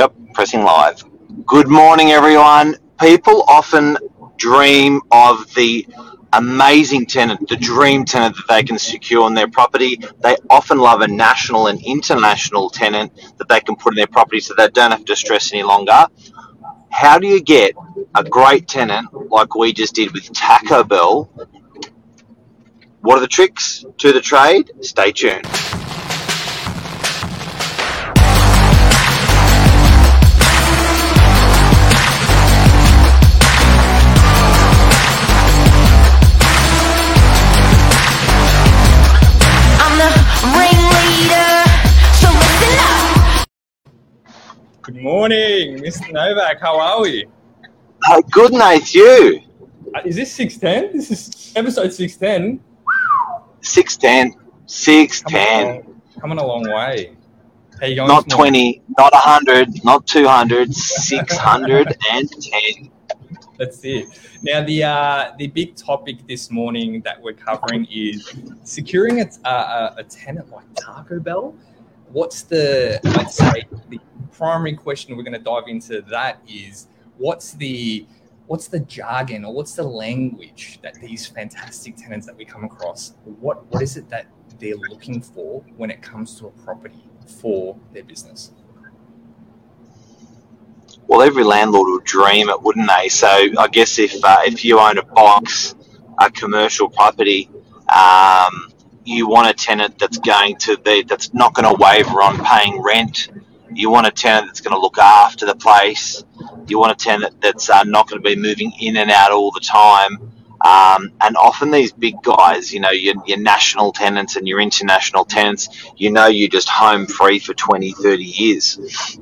Yep, pressing live. Good morning, everyone. People often dream of the amazing tenant, the dream tenant that they can secure in their property. They often love a national and international tenant that they can put in their property so they don't have to stress any longer. How do you get a great tenant like we just did with Taco Bell? What are the tricks to the trade? Stay tuned. Morning, Mr. Novak. How are we? Uh, good night, you. Uh, Is this 610? This is episode 610. 610. Coming 610. along, coming a long way. How you going? Not 20, not 100, not 200, 610. That's it. Now, the uh, the big topic this morning that we're covering is securing a, a, a tenant like Taco Bell. What's the, I'd say, the primary question we're going to dive into that is what's the what's the jargon or what's the language that these fantastic tenants that we come across what what is it that they're looking for when it comes to a property for their business Well, every landlord would dream it, wouldn't they? So I guess if uh, if you own a box, a commercial property, um, you want a tenant that's going to be that's not going to waver on paying rent. You want a tenant that's going to look after the place. You want a tenant that's uh, not going to be moving in and out all the time. Um, and often these big guys, you know, your, your national tenants and your international tenants, you know, you're just home free for 20, 30 years.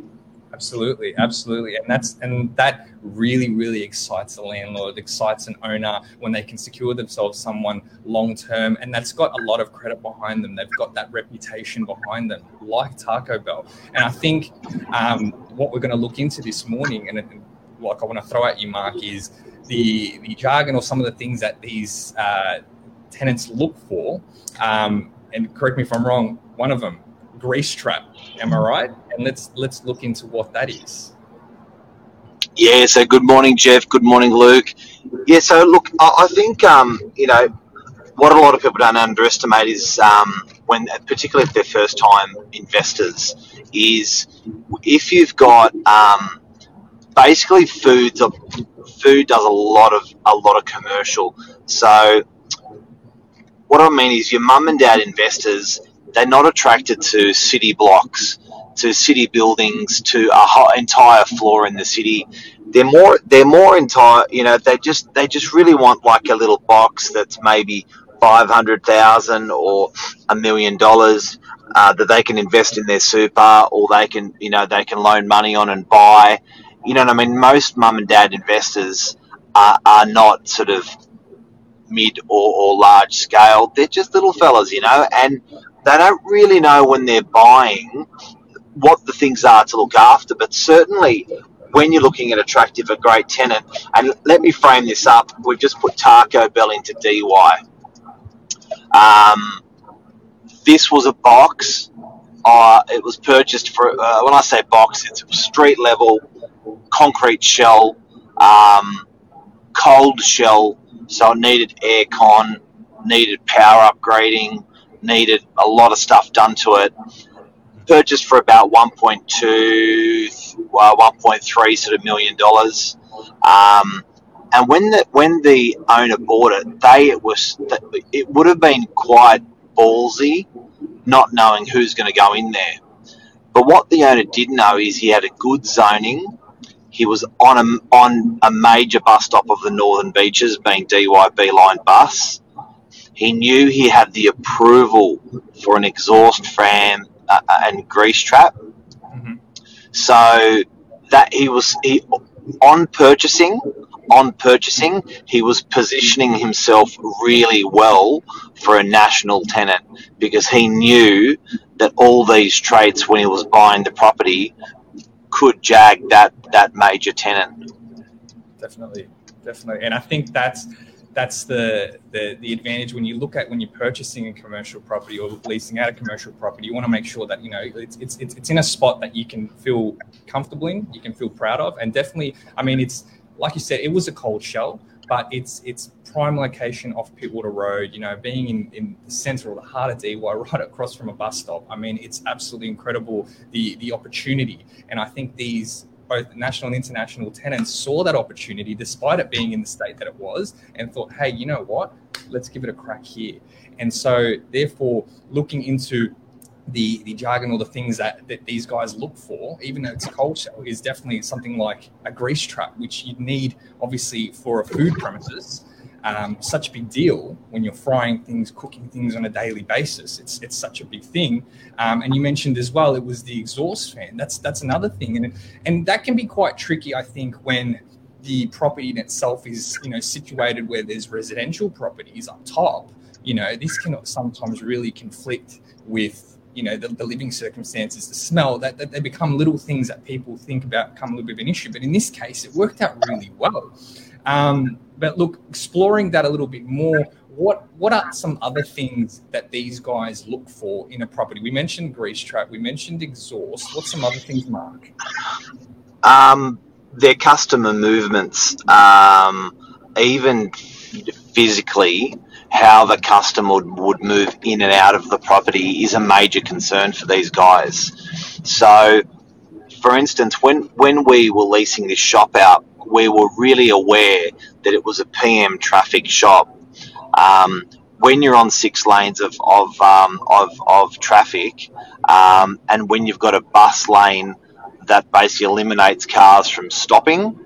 Absolutely, absolutely, and that's and that really, really excites a landlord, excites an owner when they can secure themselves someone long term, and that's got a lot of credit behind them. They've got that reputation behind them, like Taco Bell. And I think um, what we're going to look into this morning, and, and like I want to throw at you, Mark, is the the jargon or some of the things that these uh, tenants look for. Um, and correct me if I'm wrong. One of them, grease trap. Am I right? And let's let's look into what that is. Yeah, so good morning, Jeff. Good morning, Luke. Yeah, so look, I, I think, um, you know, what a lot of people don't underestimate is um, when, particularly if they're first time investors, is if you've got um, basically foods, of, food does a lot of a lot of commercial. So what I mean is your mum and dad investors, they're not attracted to city blocks, to city buildings, to a whole entire floor in the city. They're more they're more entire you know, they just they just really want like a little box that's maybe five hundred thousand or a million dollars uh, that they can invest in their super or they can you know they can loan money on and buy. You know what I mean? Most mum and dad investors are, are not sort of mid or, or large scale. They're just little fellas, you know, and they don't really know when they're buying what the things are to look after. But certainly, when you're looking at attractive, a great tenant, and let me frame this up. We've just put Taco Bell into DY. Um, this was a box. Uh, it was purchased for. Uh, when I say box, it's a street level, concrete shell, um, cold shell. So it needed aircon, needed power upgrading, needed a lot of stuff done to it. Purchased for about 1.2, well, 1.3 sort of million dollars. Um, and when the when the owner bought it, they it was it would have been quite ballsy, not knowing who's going to go in there. But what the owner did know is he had a good zoning. He was on a on a major bus stop of the Northern Beaches, being DYB line bus. He knew he had the approval for an exhaust fan uh, and grease trap. Mhm. So that he was he on purchasing on purchasing he was positioning himself really well for a national tenant because he knew that all these traits when he was buying the property could jag that that major tenant. Definitely, definitely, and I think that's that's the, the the advantage when you look at when you're purchasing a commercial property or leasing out a commercial property. You want to make sure that you know it's it's it's, in a spot that you can feel comfortable in, you can feel proud of, and definitely, I mean, it's like you said, it was a cold shell, but it's it's prime location off Pittwater Road. You know, being in, in the centre or the heart of DY, right across from a bus stop. I mean, it's absolutely incredible the the opportunity, and I think these both national and international tenants saw that opportunity, despite it being in the state that it was, and thought, hey, you know what? Let's give it a crack here. And so, therefore, looking into the the jargon or the things that, that these guys look for, even though it's shell, is definitely something like a grease trap, which you'd need obviously for a food premises um, such a big deal when you're frying things, cooking things on a daily basis. It's it's such a big thing. Um, and you mentioned as well, it was the exhaust fan. That's that's another thing, and and that can be quite tricky, I think, when the property in itself is you know situated where there's residential properties up top. You know, this can sometimes really conflict with you know the, the living circumstances, the smell. That, that they become little things that people think about become a little bit of an issue. But in this case, it worked out really well. Um, but look, exploring that a little bit more, what what are some other things that these guys look for in a property? We mentioned grease trap, we mentioned exhaust. What's some other things, Mark? Um, their customer movements, um, even physically, how the customer would, move in and out of the property is a major concern for these guys. So, for instance, when when we were leasing this shop out, we were really aware that it was a PM traffic shop. Um, when you're on six lanes of of um, of, of traffic, um, and when you've got a bus lane that basically eliminates cars from stopping,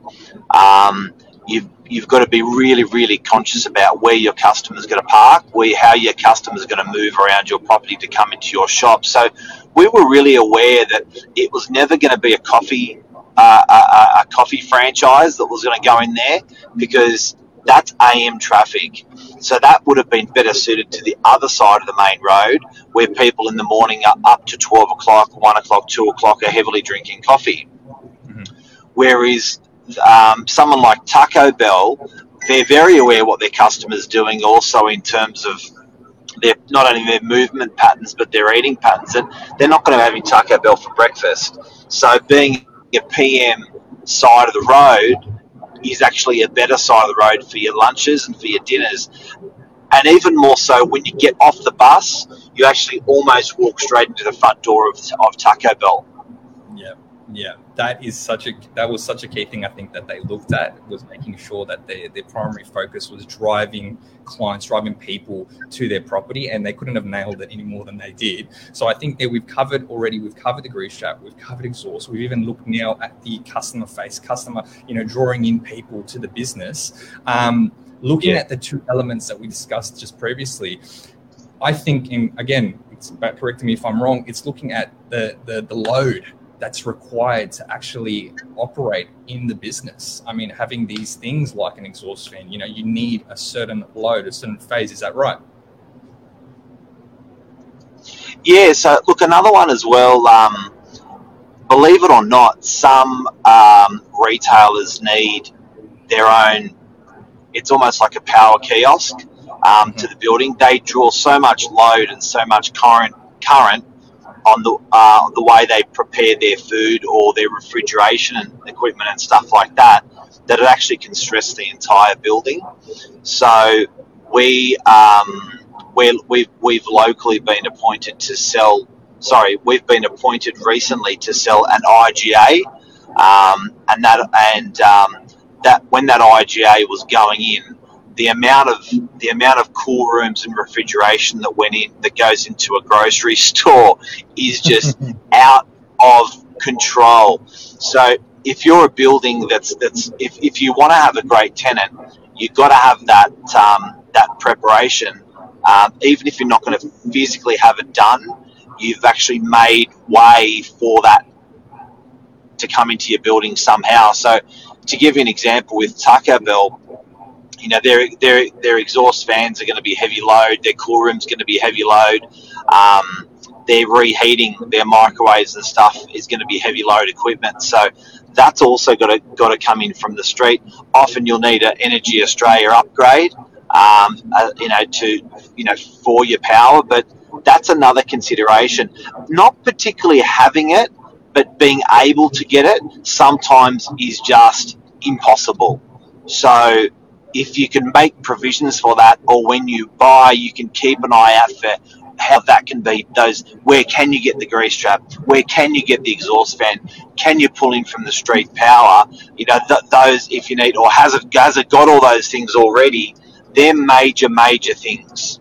um, you've you've got to be really really conscious about where your customers going to park, where how your customers going to move around your property to come into your shop. So we were really aware that it was never going to be a coffee uh, a, a, coffee franchise that was going to go in there because that's AM traffic. So that would have been better suited to the other side of the main road where people in the morning are up to 12 o'clock, 1 o'clock, 2 o'clock are heavily drinking coffee. Mm-hmm. Whereas um, someone like Taco Bell, they're very aware what their customers doing also in terms of their not only their movement patterns but their eating patterns and they're not going to be having Taco Bell for breakfast. So being your PM side of the road is actually a better side of the road for your lunches and for your dinners. And even more so, when you get off the bus, you actually almost walk straight into the front door of, of Taco Bell. Yeah, yeah that is such a that was such a key thing I think that they looked at was making sure that their their primary focus was driving clients, driving people to their property, and they couldn't have nailed it any more than they did. So I think that we've covered already. We've covered the grease trap. We've covered exhaust. We've even looked now at the customer face, customer, you know, drawing in people to the business. Um, looking yeah. at the two elements that we discussed just previously, I think, in, again, it's correct me if I'm wrong. It's looking at the the, the load that's required to actually operate in the business. I mean, having these things like an exhaust fan, you know, you need a certain load, a certain phase. Is that right? Yeah. So, look, another one as well. Um, believe it or not, some um, retailers need their own. It's almost like a power kiosk um, mm-hmm. to the building. They draw so much load and so much current current on the uh, the way they prepare their food or their refrigeration and equipment and stuff like that, that it actually can stress the entire building. So we um, we we've we've locally been appointed to sell. Sorry, we've been appointed recently to sell an IGA, um, and that and um, that when that IGA was going in, the amount of the amount of cool rooms and refrigeration that went in that goes into a grocery store is just out of control. So if you're a building that's that's if, if you want to have a great tenant, you've got to have that um, that preparation. Um, even if you're not going to physically have it done, you've actually made way for that to come into your building somehow. So, to give you an example, with Taco Bell, you know, their their their exhaust fans are going to be heavy load. Their cool room's going to be heavy load. Um, their reheating, their microwaves and stuff is going to be heavy load equipment. So that's also got to got to come in from the street. Often you'll need an Energy Australia upgrade um, uh, you know, to you know for your power. But that's another consideration. Not particularly having it, but being able to get it sometimes is just impossible. So if you can make provisions for that, or when you buy, you can keep an eye out for how that can be those where can you get the grease trap? Where can you get the exhaust fan? Can you pull in from the street power? You know th- those if you need or has it has it got all those things already they're major major things.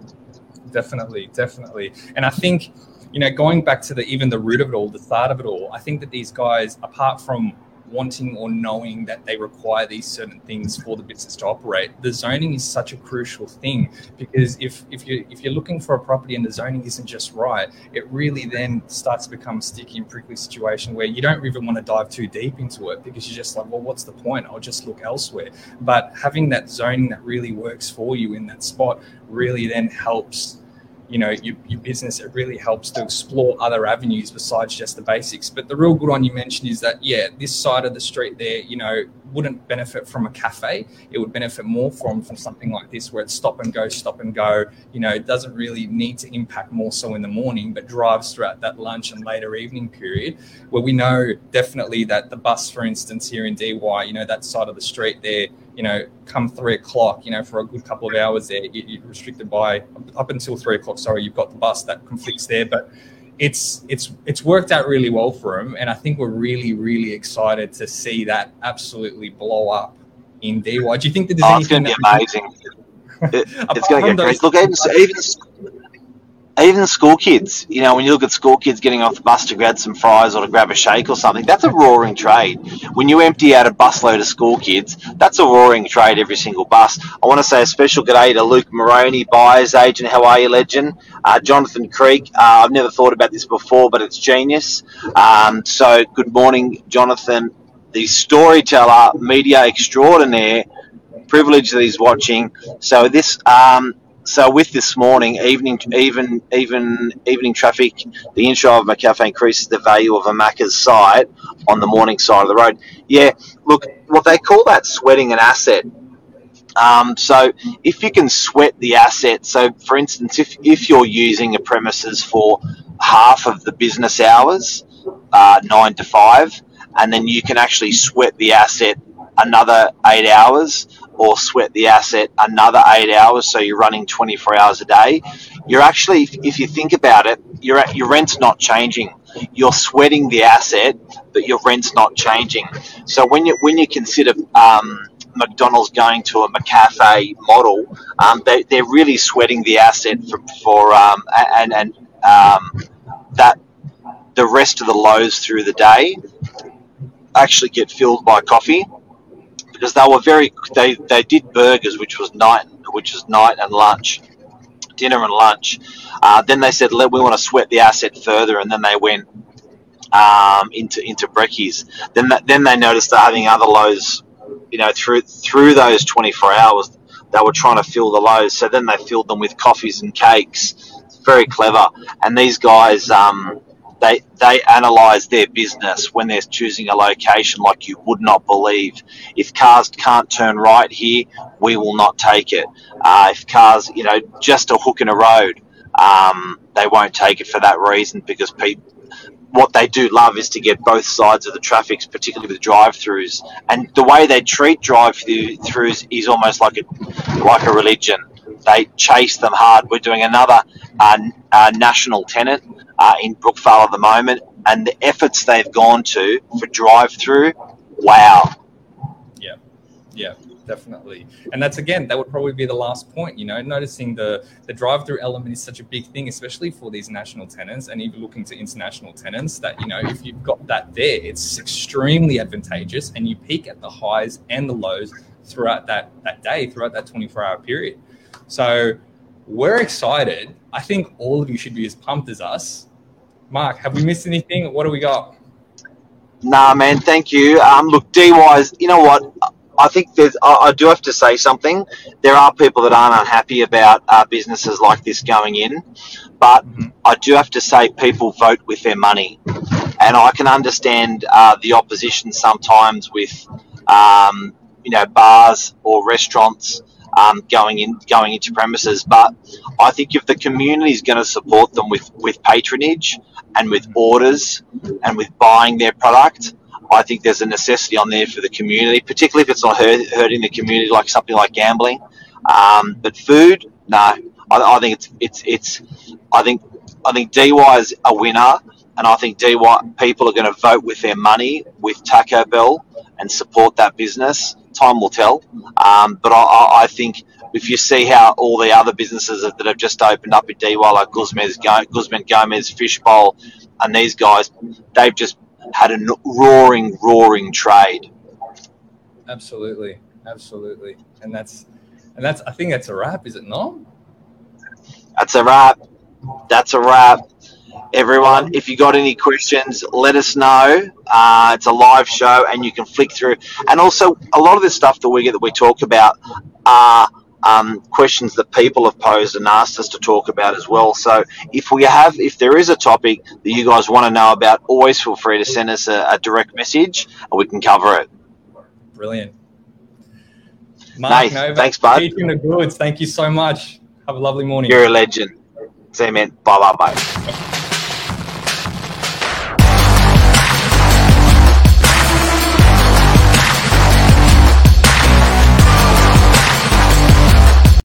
Definitely definitely. And i think you know going back to the even the root of it all the start of it all i think that these guys apart from wanting or knowing that they require these certain things for the business to operate. The zoning is such a crucial thing because if if you if you're looking for a property and the zoning isn't just right, it really then starts to become a sticky and prickly situation where you don't even want to dive too deep into it because you're just like, well, what's the point? I'll just look elsewhere. But having that zoning that really works for you in that spot really then helps you know your, your business it really helps to explore other avenues besides just the basics. But the real good one you mentioned is that yeah this side of the street there you know wouldn't benefit from a cafe it would benefit more from from something like this where it's stop and go stop and go you know it doesn't really need to impact more so in the morning but drives throughout that lunch and later evening period where we know definitely that the bus for instance here in dy you know that side of the street there you know, come three o'clock, you know, for a good couple of hours there, you, are restricted by up until three o'clock. Sorry, you've got the bus that conflicts there, but it's it's it's worked out really well for him, and I think we're really really excited to see that absolutely blow up in DY. Do you think that there's oh, it's going to be amazing? it, it's going to get great. Look, even even even school kids, you know, when you look at school kids getting off the bus to grab some fries or to grab a shake or something, that's a roaring trade. When you empty out a busload of school kids, that's a roaring trade every single bus. I want to say a special good day to Luke Moroney, buyer's agent. How are you, legend? Uh, Jonathan Creek. Uh, I've never thought about this before, but it's genius. Um, so, good morning, Jonathan, the storyteller, media extraordinaire. Privilege that he's watching. So, this. Um, so with this morning, evening, even, even, evening traffic, the intro of McCafe increases the value of a Macca's site on the morning side of the road. Yeah, look, what they call that sweating an asset. Um, so if you can sweat the asset, so for instance, if, if you're using a premises for half of the business hours, uh, nine to five, and then you can actually sweat the asset another eight hours or sweat the asset another eight hours, so you're running 24 hours a day, you're actually, if you think about it, your your rent's not changing. You're sweating the asset, but your rent's not changing. So when you when you consider um, McDonald's going to a McCafe model, um, they, they're really sweating the asset for, for um, and and um, that the rest of the lows through the day actually get filled by coffee because they were very they, they did burgers which was night which was night and lunch dinner and lunch. Uh, then they said Let, we want to sweat the asset further and then they went um, into into brekkies. Then that, then they noticed they're having other lows you know through through those 24 hours they were trying to fill the lows. So then they filled them with coffees and cakes. Very clever. And these guys um, they they analyze their business when they're choosing a location like you would not believe. If cars can't turn right here, we will not take it. Uh, if cars, you know, just a hook in a road, um, they won't take it for that reason because people. What they do love is to get both sides of the traffic, particularly with drive-throughs, and the way they treat drive-throughs is almost like a like a religion. They chase them hard. We're doing another uh, uh, national tenant uh, in Brookvale at the moment, and the efforts they've gone to for drive through, wow. Yeah, yeah, definitely. And that's again, that would probably be the last point. You know, noticing the the drive through element is such a big thing, especially for these national tenants, and even looking to international tenants. That you know, if you've got that there, it's extremely advantageous, and you peak at the highs and the lows throughout that that day, throughout that twenty four hour period. So we're excited. I think all of you should be as pumped as us. Mark, have we missed anything? What do we got? Nah, man, thank you. Um, look, DY's, you know what? I think there's, I, I, do have to say something. There are people that aren't unhappy about uh, businesses like this going in, but mm-hmm. I do have to say people vote with their money. And I can understand uh, the opposition sometimes with, um, you know, bars or restaurants um, going in going into premises. But I think if the community is going to support them with with patronage and with orders and with buying their product. I think there's a necessity on there for the community, particularly if it's not hurt, hurting the community like something like gambling. Um, but food, no, I, I think it's it's it's. I think I think DY is a winner, and I think DY people are going to vote with their money with Taco Bell and support that business. Time will tell, um, but I, I, think if you see how all the other businesses that have just opened up in DY, like Guzman's, Guzman Gomez, Fishbowl, and these guys, they've just had a roaring, roaring trade. Absolutely, absolutely, and that's and that's. I think that's a wrap, is it not? That's a wrap. That's a wrap. Everyone, if you got any questions, let us know. Uh, it's a live show, and you can flick through. And also, a lot of the stuff that we get that we talk about are um, questions that people have posed and asked us to talk about as well. So if we have, if there is a topic that you guys want to know about, always feel free to send us a, a direct message and we can cover it. Brilliant. Mark Nice. Thanks, bud. Keeping the goods. Thank you so much. Have a lovely morning. You're a legend. See you, man. Bye, bye, bye.